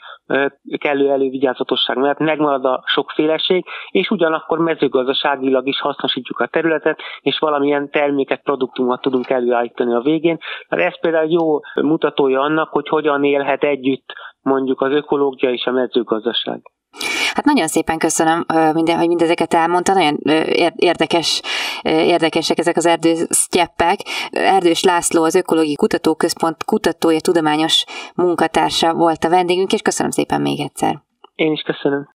[SPEAKER 4] kellő elővigyázatosság mellett, megmarad a sokféleség, és ugyanakkor mezőgazdaságilag is hasznosítjuk a területet, és valamilyen terméket, produktumot tudunk előállítani a végén. Hát ez például jó mutatója annak, hogy hogyan élhet együtt mondjuk az ökológia és a mezőgazdaság.
[SPEAKER 2] Hát nagyon szépen köszönöm, minden, hogy mindezeket elmondta, nagyon érdekes, érdekesek ezek az erdősztyeppek. Erdős László, az Ökológiai Kutatóközpont kutatója, tudományos munkatársa volt a vendégünk, és köszönöm szépen még egyszer.
[SPEAKER 4] Én is köszönöm.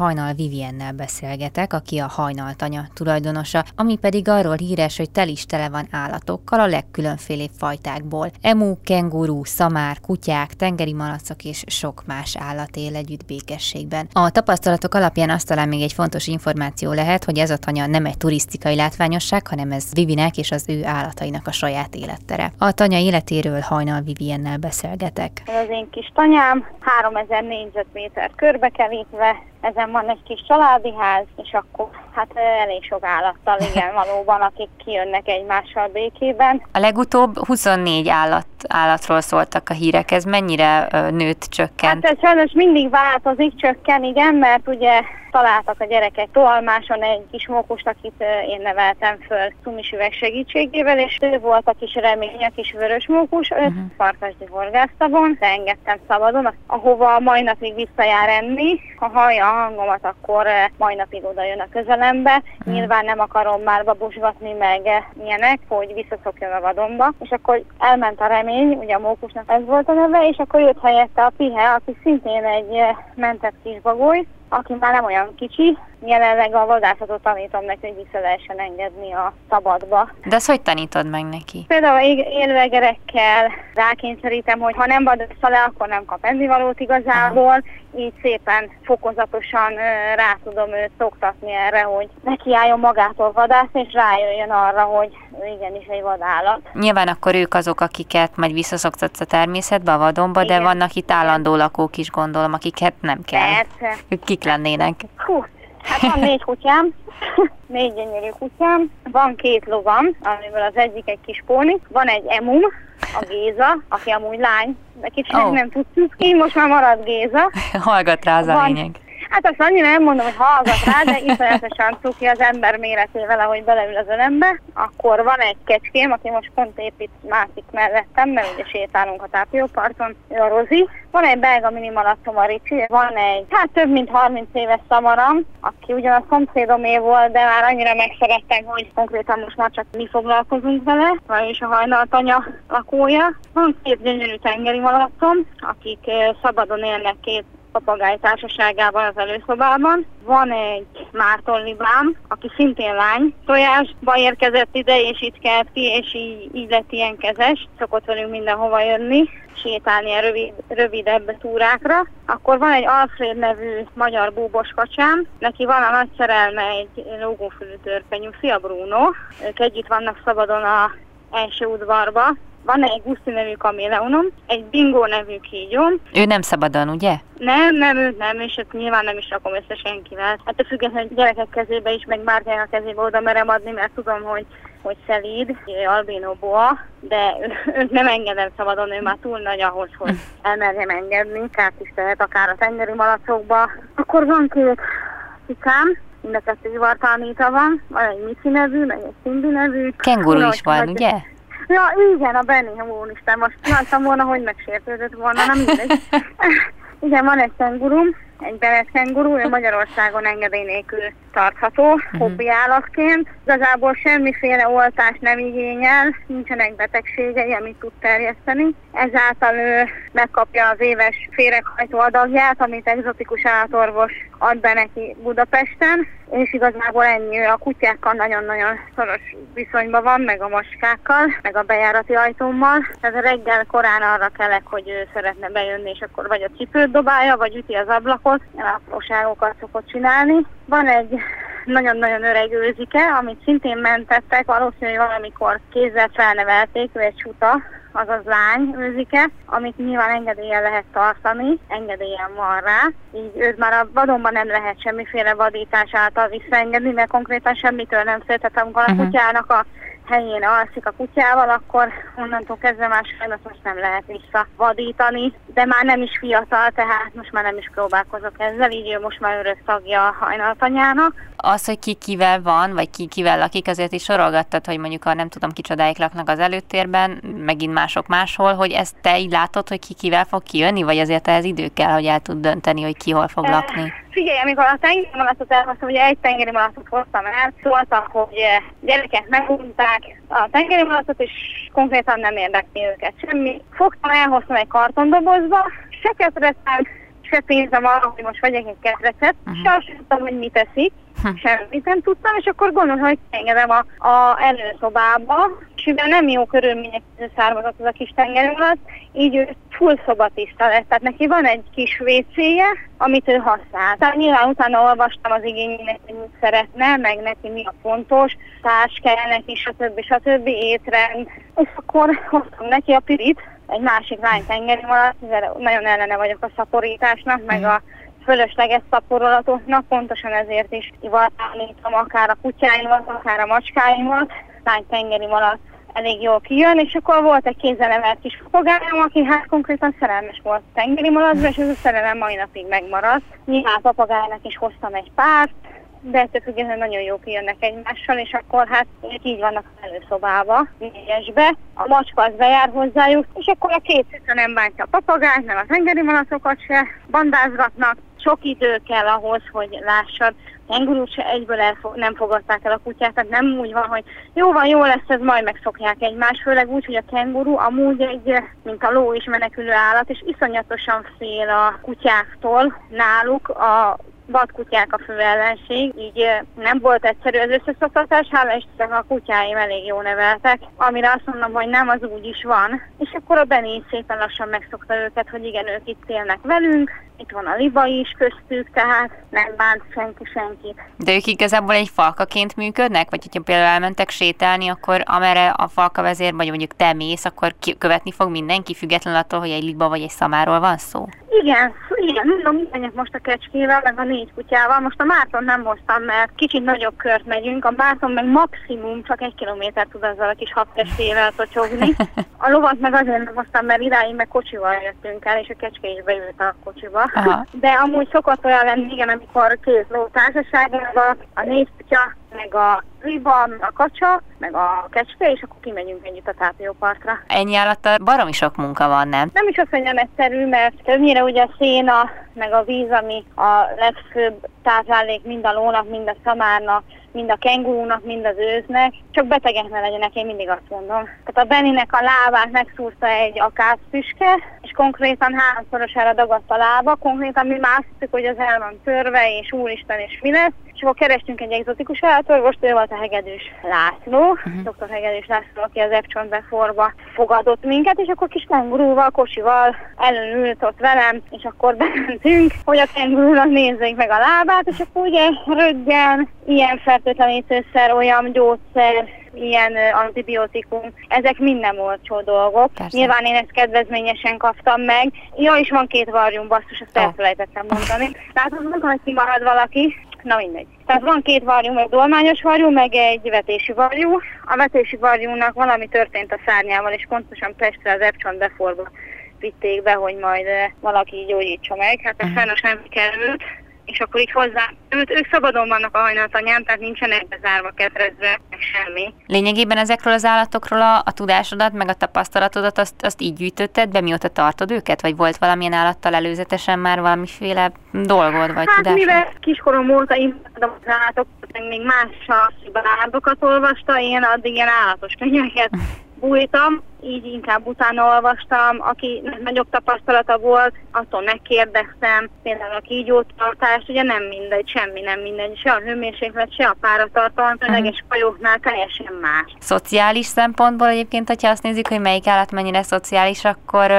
[SPEAKER 2] Hajnal Viviennel beszélgetek, aki a hajnaltanya tulajdonosa, ami pedig arról híres, hogy tel is tele van állatokkal a legkülönfélébb fajtákból. Emu, kenguru, szamár, kutyák, tengeri malacok és sok más állat él együtt békességben. A tapasztalatok alapján azt talán még egy fontos információ lehet, hogy ez a tanya nem egy turisztikai látványosság, hanem ez Vivinek és az ő állatainak a saját élettere. A tanya életéről Hajnal Viviennel beszélgetek.
[SPEAKER 5] Ez az én kis tanyám, 3000 négyzetméter körbekerítve, ezen van egy kis családi ház, és akkor hát elég sok állattal, igen, valóban, akik kijönnek egymással békében.
[SPEAKER 2] A legutóbb 24 állat, állatról szóltak a hírek, ez mennyire nőtt, csökkent?
[SPEAKER 5] Hát ez sajnos mindig változik, csökken, igen, mert ugye találtak a gyerekek Toalmáson egy kis mókust, akit én neveltem föl szumis üveg segítségével, és ő volt a kis remény, a kis vörös mókus, őt uh-huh. Farkasdi horgásztabon, engedtem szabadon, ahova mai napig visszajár enni. Ha hallja a hangomat, akkor mai napig oda jön a közelembe. Uh-huh. Nyilván nem akarom már babusgatni meg ilyenek, hogy visszaszokjon a vadonba. És akkor elment a remény, ugye a mókusnak ez volt a neve, és akkor jött helyette a pihe, aki szintén egy mentett kis bagoly, aki már nem olyan kicsi, jelenleg a vadászatot tanítom neki, hogy vissza lehessen engedni a szabadba.
[SPEAKER 2] De ezt hogy tanítod meg neki?
[SPEAKER 5] Például élvegerekkel rákényszerítem, hogy ha nem vadásza le, akkor nem kap ennivalót igazából, Aha. így szépen fokozatosan rá tudom őt szoktatni erre, hogy neki álljon magától vadászni, és rájöjjön arra, hogy igenis egy vadállat.
[SPEAKER 2] Nyilván akkor ők azok, akiket majd visszaszoktatsz a természetbe, a vadonba, Igen. de vannak itt állandó lakók is, gondolom, akiket nem kell.
[SPEAKER 5] Persze.
[SPEAKER 2] Ők kik lennének?
[SPEAKER 5] Hú, Hát van négy kutyám, négy gyönyörű kutyám, van két lovam, amiből az egyik egy kis póni, van egy emum, a Géza, aki amúgy lány, de kicsit oh. nem tudtuk ki, most már marad Géza.
[SPEAKER 2] Hallgat rá az a lényeg.
[SPEAKER 5] Hát azt annyira nem mondom, hogy hallgat rá, de iszonyatosan cuki az ember méretével, ahogy beleül az ölembe. Akkor van egy kecském, aki most pont épít másik mellettem, mert ugye sétálunk a tápióparton, ő a Rozi. Van egy belga minimalattom a Ricsi, van egy, hát több mint 30 éves szamaram, aki ugyan a szomszédomé volt, de már annyira megszerettek, hogy konkrétan most már csak mi foglalkozunk vele, vagyis a hajnaltanya lakója. Van két gyönyörű tengeri malatom, akik szabadon élnek két papagáj társaságában az előszobában. Van egy Márton Libám, aki szintén lány tojásba érkezett ide, és itt kelt ki, és így, így lett ilyen kezes. Szokott velünk mindenhova jönni sétálni a rövid, rövidebb túrákra. Akkor van egy Alfred nevű magyar búbos kacsám, neki van a nagy szerelme egy lógófülű törpenyű, Bruno. Ők együtt vannak szabadon a első udvarba, van egy Guszti nevű kaméleonom, egy Bingo nevű kígyóm.
[SPEAKER 2] Ő nem szabadon, ugye?
[SPEAKER 5] Nem, nem, ő nem, és ezt nyilván nem is rakom össze senkivel. Hát a függetlenül gyerekek kezébe is, meg bárkinek a kezébe oda merem adni, mert tudom, hogy hogy szelíd, albino boa, de őt nem engedem szabadon, ő már túl nagy ahhoz, hogy elmerjem engedni, kárt is tehet akár a tengeri malacokba. Akkor van két cikám, mind a kettő van, van egy Missy nevű, meg egy Cindy nevű.
[SPEAKER 2] Kenguru is van, ugye?
[SPEAKER 5] Ja, igen, a Benny, úristen, most láttam volna, hogy megsértődött volna, nem mindegy. igen, van egy kengurum, egy belet kenguru, ő Magyarországon engedély nélkül tartható, uh-huh. hobbi állatként. Igazából semmiféle oltást nem igényel, nincsenek betegségei, amit tud terjeszteni. Ezáltal ő megkapja az éves féreghajtó adagját, amit egzotikus állatorvos ad be neki Budapesten, és igazából ennyi, a kutyákkal nagyon-nagyon szoros viszonyban van, meg a maskákkal, meg a bejárati ajtómmal. Tehát reggel korán arra kelek, hogy ő szeretne bejönni, és akkor vagy a cipőt dobálja, vagy üti az ablakot, apróságokat szokott csinálni. Van egy nagyon-nagyon öreg őzike, amit szintén mentettek, valószínűleg valamikor kézzel felnevelték, ő egy csuta, azaz lány őzike, amit nyilván engedélyen lehet tartani, engedélyen van rá, így őt már a vadonban nem lehet semmiféle vadítás által visszaengedni, mert konkrétan semmitől nem fél, tehát amikor a mhm. kutyának a helyén alszik a kutyával, akkor onnantól kezdve már sajnos most nem lehet visszavadítani, de már nem is fiatal, tehát most már nem is próbálkozok ezzel, így ő most már örök tagja a hajnaltanyának.
[SPEAKER 2] Az, hogy ki kivel van, vagy ki kivel lakik, azért is sorolgattad, hogy mondjuk a nem tudom kicsodáik laknak az előtérben, megint mások máshol, hogy ezt te így látod, hogy ki kivel fog kijönni, vagy azért ez idő kell, hogy el tud dönteni, hogy ki hol fog lakni?
[SPEAKER 5] Figyelj, amikor a tengeri malatot elhoztam, ugye egy tengeri malatot hoztam el, szóltak, hogy eh, gyerekek megunták a tengeri malatot, és konkrétan nem érdekli őket semmi. Fogtam, elhoztam egy kartondobozba, se ketrecet, se pénzem arra, hogy most vegyek egy ketrecet, uh-huh. se azt tudtam, hogy mit teszik, hm. semmit nem tudtam, és akkor gondolom, hogy engedem a, a előszobába, és mivel nem jó körülmények származott az a kis tengerület, így ő full szobatiszta lett. Tehát neki van egy kis WC-je, amit ő használ. Tehát nyilván utána olvastam az igényének, hogy mit szeretne, meg neki mi a fontos, társ kell neki, stb. stb. étrend. És akkor hoztam neki a pirit, egy másik lány tengeri malatt, nagyon ellene vagyok a szaporításnak, meg a fölösleges szaporulatoknak, pontosan ezért is ivartánítom akár a kutyáimat, akár a macskáimat, lány tengeri malac elég jól kijön, és akkor volt egy kézzelemelt kis papagájom, aki hát konkrétan szerelmes volt tengeri malacba, és ez a szerelem mai napig megmaradt. Nyilván papagájnak is hoztam egy párt, de ettől függetlenül nagyon jó kijönnek egymással, és akkor hát így vannak az előszobába, négyesbe, a macska az bejár hozzájuk, és akkor a két szüke nem bántja a papagájt, nem a tengeri malacokat se, bandázgatnak, sok idő kell ahhoz, hogy lássad, kengurút se egyből elfog, nem fogadták el a kutyát, tehát nem úgy van, hogy jó van, jó lesz, ez majd megszokják egymást, főleg úgy, hogy a kenguru amúgy egy, mint a ló is menekülő állat, és iszonyatosan fél a kutyáktól náluk a vadkutyák a fő ellenség, így nem volt egyszerű az összeszoktatás, hála Istennek a kutyáim elég jó neveltek, amire azt mondom, hogy nem, az úgy is van. És akkor a Benny szépen lassan megszokta őket, hogy igen, ők itt élnek velünk, itt van a liba is köztük, tehát nem bánt senki senkit.
[SPEAKER 2] De ők igazából egy falkaként működnek? Vagy hogyha például elmentek sétálni, akkor amerre a falka vezér, vagy mondjuk te mész, akkor követni fog mindenki, függetlenül attól, hogy egy liba vagy egy szamáról van szó?
[SPEAKER 5] Igen, igen, mondom, megyek most a kecskével, meg a négy kutyával. Most a Márton nem hoztam, mert kicsit nagyobb kört megyünk. A Márton meg maximum csak egy kilométer tud azzal a kis habtestével tocsogni. A lovat meg azért nem hoztam, mert idáig meg kocsival jöttünk el, és a kecske is beült a kocsiba. Aha. De amúgy szokott olyan lenni, igen, amikor két ló társaságában a négy kutya meg a riba, a kacsa, meg a kecske, és akkor kimegyünk együtt a tápiópartra.
[SPEAKER 2] Ennyi állattal baromi sok munka van, nem?
[SPEAKER 5] Nem is az, hogy nem egyszerű, mert többnyire ugye a széna, meg a víz, ami a legfőbb táplálék mind a lónak, mind a szamárnak, mind a kengurúnak, mind az őznek, csak betegek ne legyenek, én mindig azt mondom. Tehát a Beninek a lábát megszúrta egy akácpüske, és konkrétan háromszorosára dagadt a lába, konkrétan mi másztuk, hogy az el van törve, és úristen, és mi lesz, akkor kerestünk egy egzotikus állatorvost, ő volt a Hegedűs László, uh-huh. dr. Hegedűs László, aki az Epcsont beforba fogadott minket, és akkor kis kengurúval, kocsival ellenült ott velem, és akkor bementünk, hogy a kengurúnak nézzék meg a lábát, és akkor ugye röggen, ilyen fertőtlenítőszer, olyan gyógyszer, ilyen antibiotikum, ezek minden olcsó dolgok. Persze. Nyilván én ezt kedvezményesen kaptam meg. Ja, és van két varjum, basszus, ezt oh. elfelejtettem mondani. Az mondom, hogy kimarad valaki, na mindegy. Tehát van két varjú, egy dolmányos varjú, meg egy vetési varjú. A vetési varjúnak valami történt a szárnyával, és pontosan Pestre az epcsont beforva vitték be, hogy majd valaki gyógyítsa meg. Hát ez sajnos nem került, és akkor így hozzá, őt, ők szabadon vannak a hajnaltanyán, tehát nincsenek bezárva, ketrezve, semmi.
[SPEAKER 2] Lényegében ezekről az állatokról a, a tudásodat, meg a tapasztalatodat, azt, azt így gyűjtötted be, mióta tartod őket? Vagy volt valamilyen állattal előzetesen már valamiféle dolgod, vagy
[SPEAKER 5] hát,
[SPEAKER 2] tudásod?
[SPEAKER 5] mivel kiskorom óta imádom az állatokat, még más a olvasta, én addig ilyen állatos könyveket bújtam, így inkább utána olvastam, aki nagyobb tapasztalata volt, attól megkérdeztem, például a kígyótartást, ugye nem mindegy, semmi nem mindegy, se a hőmérséklet, se a páratartalom, uh-huh. fajoknál teljesen más.
[SPEAKER 2] Szociális szempontból egyébként, ha azt nézzük, hogy melyik állat mennyire szociális, akkor,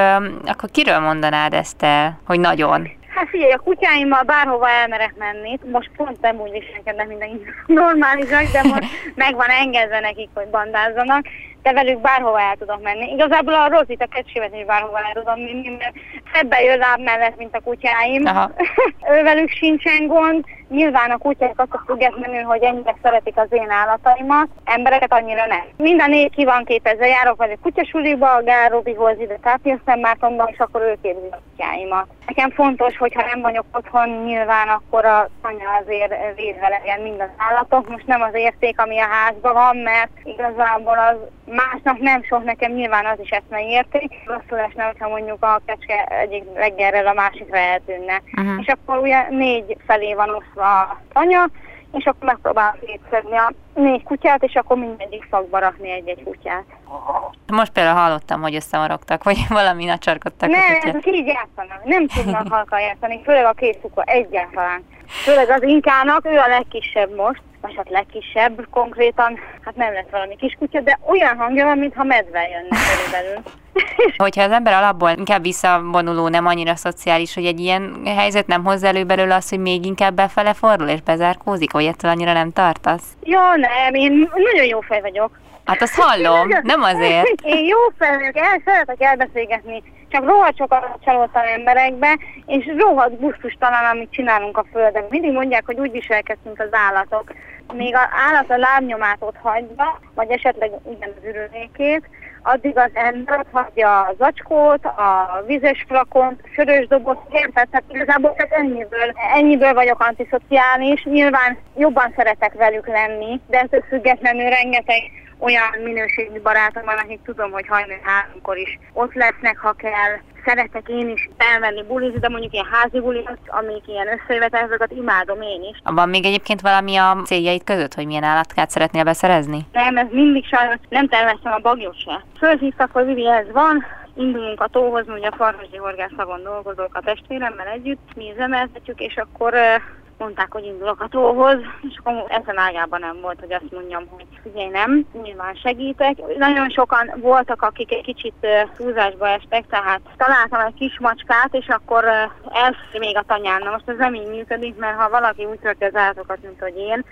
[SPEAKER 2] akkor kiről mondanád ezt el, hogy nagyon?
[SPEAKER 5] Hát figyelj, a kutyáimmal bárhova elmerek menni, most pont nem úgy viselkednek mindenki normálisak, de most meg van engedve nekik, hogy bandázzanak, de velük bárhova el tudok menni. Igazából a Rozit, a kecsévet is bárhova el tudom menni, mert szebben jön láb mellett, mint a kutyáim. ő velük sincsen gond. Nyilván a kutyák attól függetlenül, hogy ennyire szeretik az én állataimat, embereket annyira nem. Minden négy ki van képezve, járok velük kutyasuliba, a Gál Robihoz ide Tápiasztán Mártonban, és akkor ő képzi a kutyáimat. Nekem fontos, hogy ha nem vagyok otthon, nyilván akkor a anya azért védve legyen minden állatok. Most nem az érték, ami a házban van, mert igazából az másnak nem sok, nekem nyilván az is eszmei érték. Rosszul esne, hogyha mondjuk a kecske egyik reggelről a másikra eltűnne. Uh-huh. És akkor ugye négy felé van oszva a anya, és akkor megpróbálom szétszedni a négy kutyát, és akkor mindegyik szakba rakni egy-egy kutyát.
[SPEAKER 2] Most például hallottam, hogy összemarogtak, vagy valami nacsarkodtak
[SPEAKER 5] nem, a kutyát. Nem, így játszanak. Nem tudnak halkan játszani, főleg a két kuka egyáltalán. Főleg az inkának, ő a legkisebb most, vagy hát legkisebb konkrétan, hát nem lett valami kiskutya, de olyan hangja van, mintha medve jönne körülbelül.
[SPEAKER 2] Hogyha az ember alapból inkább visszavonuló, nem annyira szociális, hogy egy ilyen helyzet nem hoz elő belőle az, hogy még inkább befele fordul és bezárkózik, vagy ettől annyira nem tartasz?
[SPEAKER 5] Ja, nem, én nagyon jó fej vagyok.
[SPEAKER 2] Hát azt hallom, nem azért.
[SPEAKER 5] Én jó fej vagyok, el szeretek elbeszélgetni, csak rohadt sokat csalódtam emberekbe, és rohadt busztustalan, amit csinálunk a Földön. Mindig mondják, hogy úgy viselkedünk az állatok. Még az állat a lábnyomát ott hagyva, vagy esetleg igen az ürülékét, addig az ember hagyja a zacskót, a vizes flakont, a sörös dobozt, érted? Tehát igazából csak ennyiből, ennyiből vagyok antiszociális. Nyilván jobban szeretek velük lenni, de ettől függetlenül rengeteg olyan minőségi barátom van, akik tudom, hogy hajnal háromkor is ott lesznek, ha kell. Szeretek én is elmenni bulizni, de mondjuk ilyen házi bulikat, amik ilyen összejövetelezőket imádom én is.
[SPEAKER 2] Van még egyébként valami a céljaid között, hogy milyen állatkát szeretnél beszerezni?
[SPEAKER 5] Nem, ez mindig sajnos nem terveztem a bagyot se. Fölhívtak, hogy Vivi, ez van, indulunk a tóhoz, ugye a Farkasdi Horgászagon dolgozok a testvéremmel együtt, mi üzemeltetjük, és akkor mondták, hogy indulok a tóhoz, és akkor ezen ágában nem volt, hogy azt mondjam, hogy ugye nem, nyilván segítek. Nagyon sokan voltak, akik egy kicsit túlzásba estek, tehát találtam egy kis macskát, és akkor ez még a tanyán. Na most ez nem így működik, mert ha valaki úgy törti az állatokat, mint hogy én,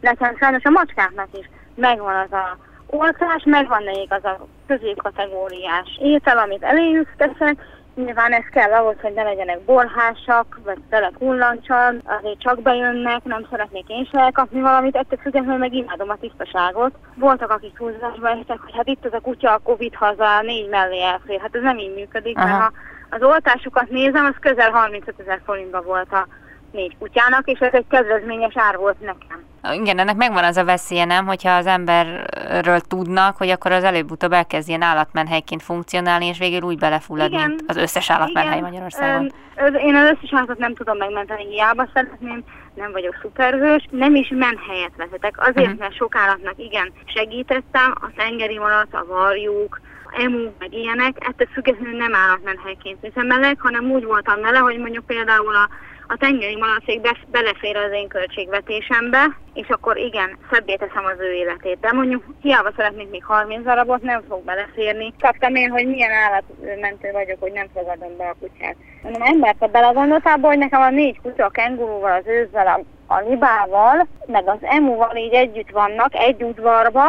[SPEAKER 5] nekem sajnos a macskáknak is megvan az a oltás, megvan nekik az a középkategóriás étel, amit eléjük teszek, Nyilván ez kell ahhoz, hogy ne legyenek borhásak, vagy tele kullancsal, azért csak bejönnek, nem szeretnék én se elkapni valamit, ettől függetlenül meg imádom a tisztaságot. Voltak, akik húzásba estek, hogy hát itt az a kutya a Covid haza, négy mellé elfér. Hát ez nem így működik, Aha. mert ha az oltásukat nézem, az közel 35 ezer forintba volt a négy kutyának, és ez egy kedvezményes ár volt nekem.
[SPEAKER 2] Igen, ennek megvan az a veszélye, nem, hogyha az emberről tudnak, hogy akkor az előbb-utóbb elkezd ilyen állatmenhelyként funkcionálni, és végül úgy belefullad, Igen. mint az összes állatmenhely Magyarországon.
[SPEAKER 5] Ö, én az összes állatot nem tudom megmenteni, hiába szeretném, nem vagyok szuperhős, nem is menhelyet vezetek, azért, uh-huh. mert sok állatnak igen segítettem, a tengeri malac, a varjuk, emu, meg ilyenek, ettől függetlenül nem állatmenhelyként üzemelek, hanem úgy voltam vele, hogy mondjuk például a a tengeri malacék be, belefér az én költségvetésembe, és akkor igen, szebbé teszem az ő életét. De mondjuk hiába szeretnék még 30 darabot, nem fog beleférni. Kaptam én, hogy milyen állatmentő vagyok, hogy nem fogadom be a kutyát. Mondom, embert a belegondoltából, hogy nekem a négy kutya, a kengurúval, az őzzel, a, a libával, meg az emuval így együtt vannak, egy udvarba,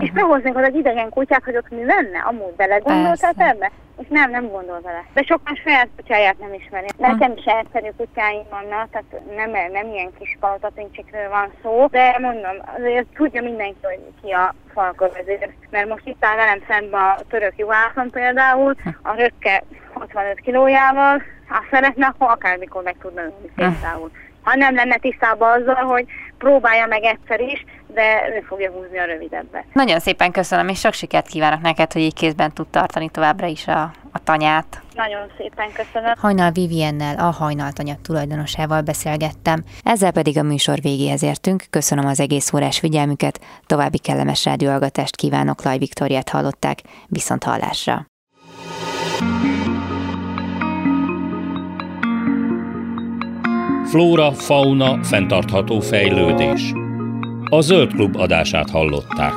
[SPEAKER 5] és behoznék az egy idegen kutyát, hogy ott mi lenne? Amúgy belegondoltál ebbe? És nem, nem gondol vele. De sokan saját kutyáját nem ismeri. Nekem is egyszerű kutyáim vannak, tehát nem, nem ilyen kis palotatincsikről van szó, de mondom, azért tudja mindenki, hogy ki a falkövezér. Mert most itt áll velem szemben a török juhászon például, a rökke 65 kilójával, ha szeretne, akkor akármikor meg tudna ülni például ha nem lenne tisztában azzal, hogy próbálja meg egyszer is, de ő fogja húzni a rövidebbet.
[SPEAKER 2] Nagyon szépen köszönöm, és sok sikert kívánok neked, hogy így kézben tud tartani továbbra is a, a tanyát.
[SPEAKER 5] Nagyon szépen köszönöm.
[SPEAKER 2] Hajnal Viviennel, a hajnaltanya tulajdonosával beszélgettem. Ezzel pedig a műsor végéhez értünk. Köszönöm az egész órás figyelmüket, további kellemes rádióalgatást kívánok, Laj Viktoriát hallották, viszont hallásra.
[SPEAKER 1] Flóra, fauna, fenntartható fejlődés. A Zöld Klub adását hallották.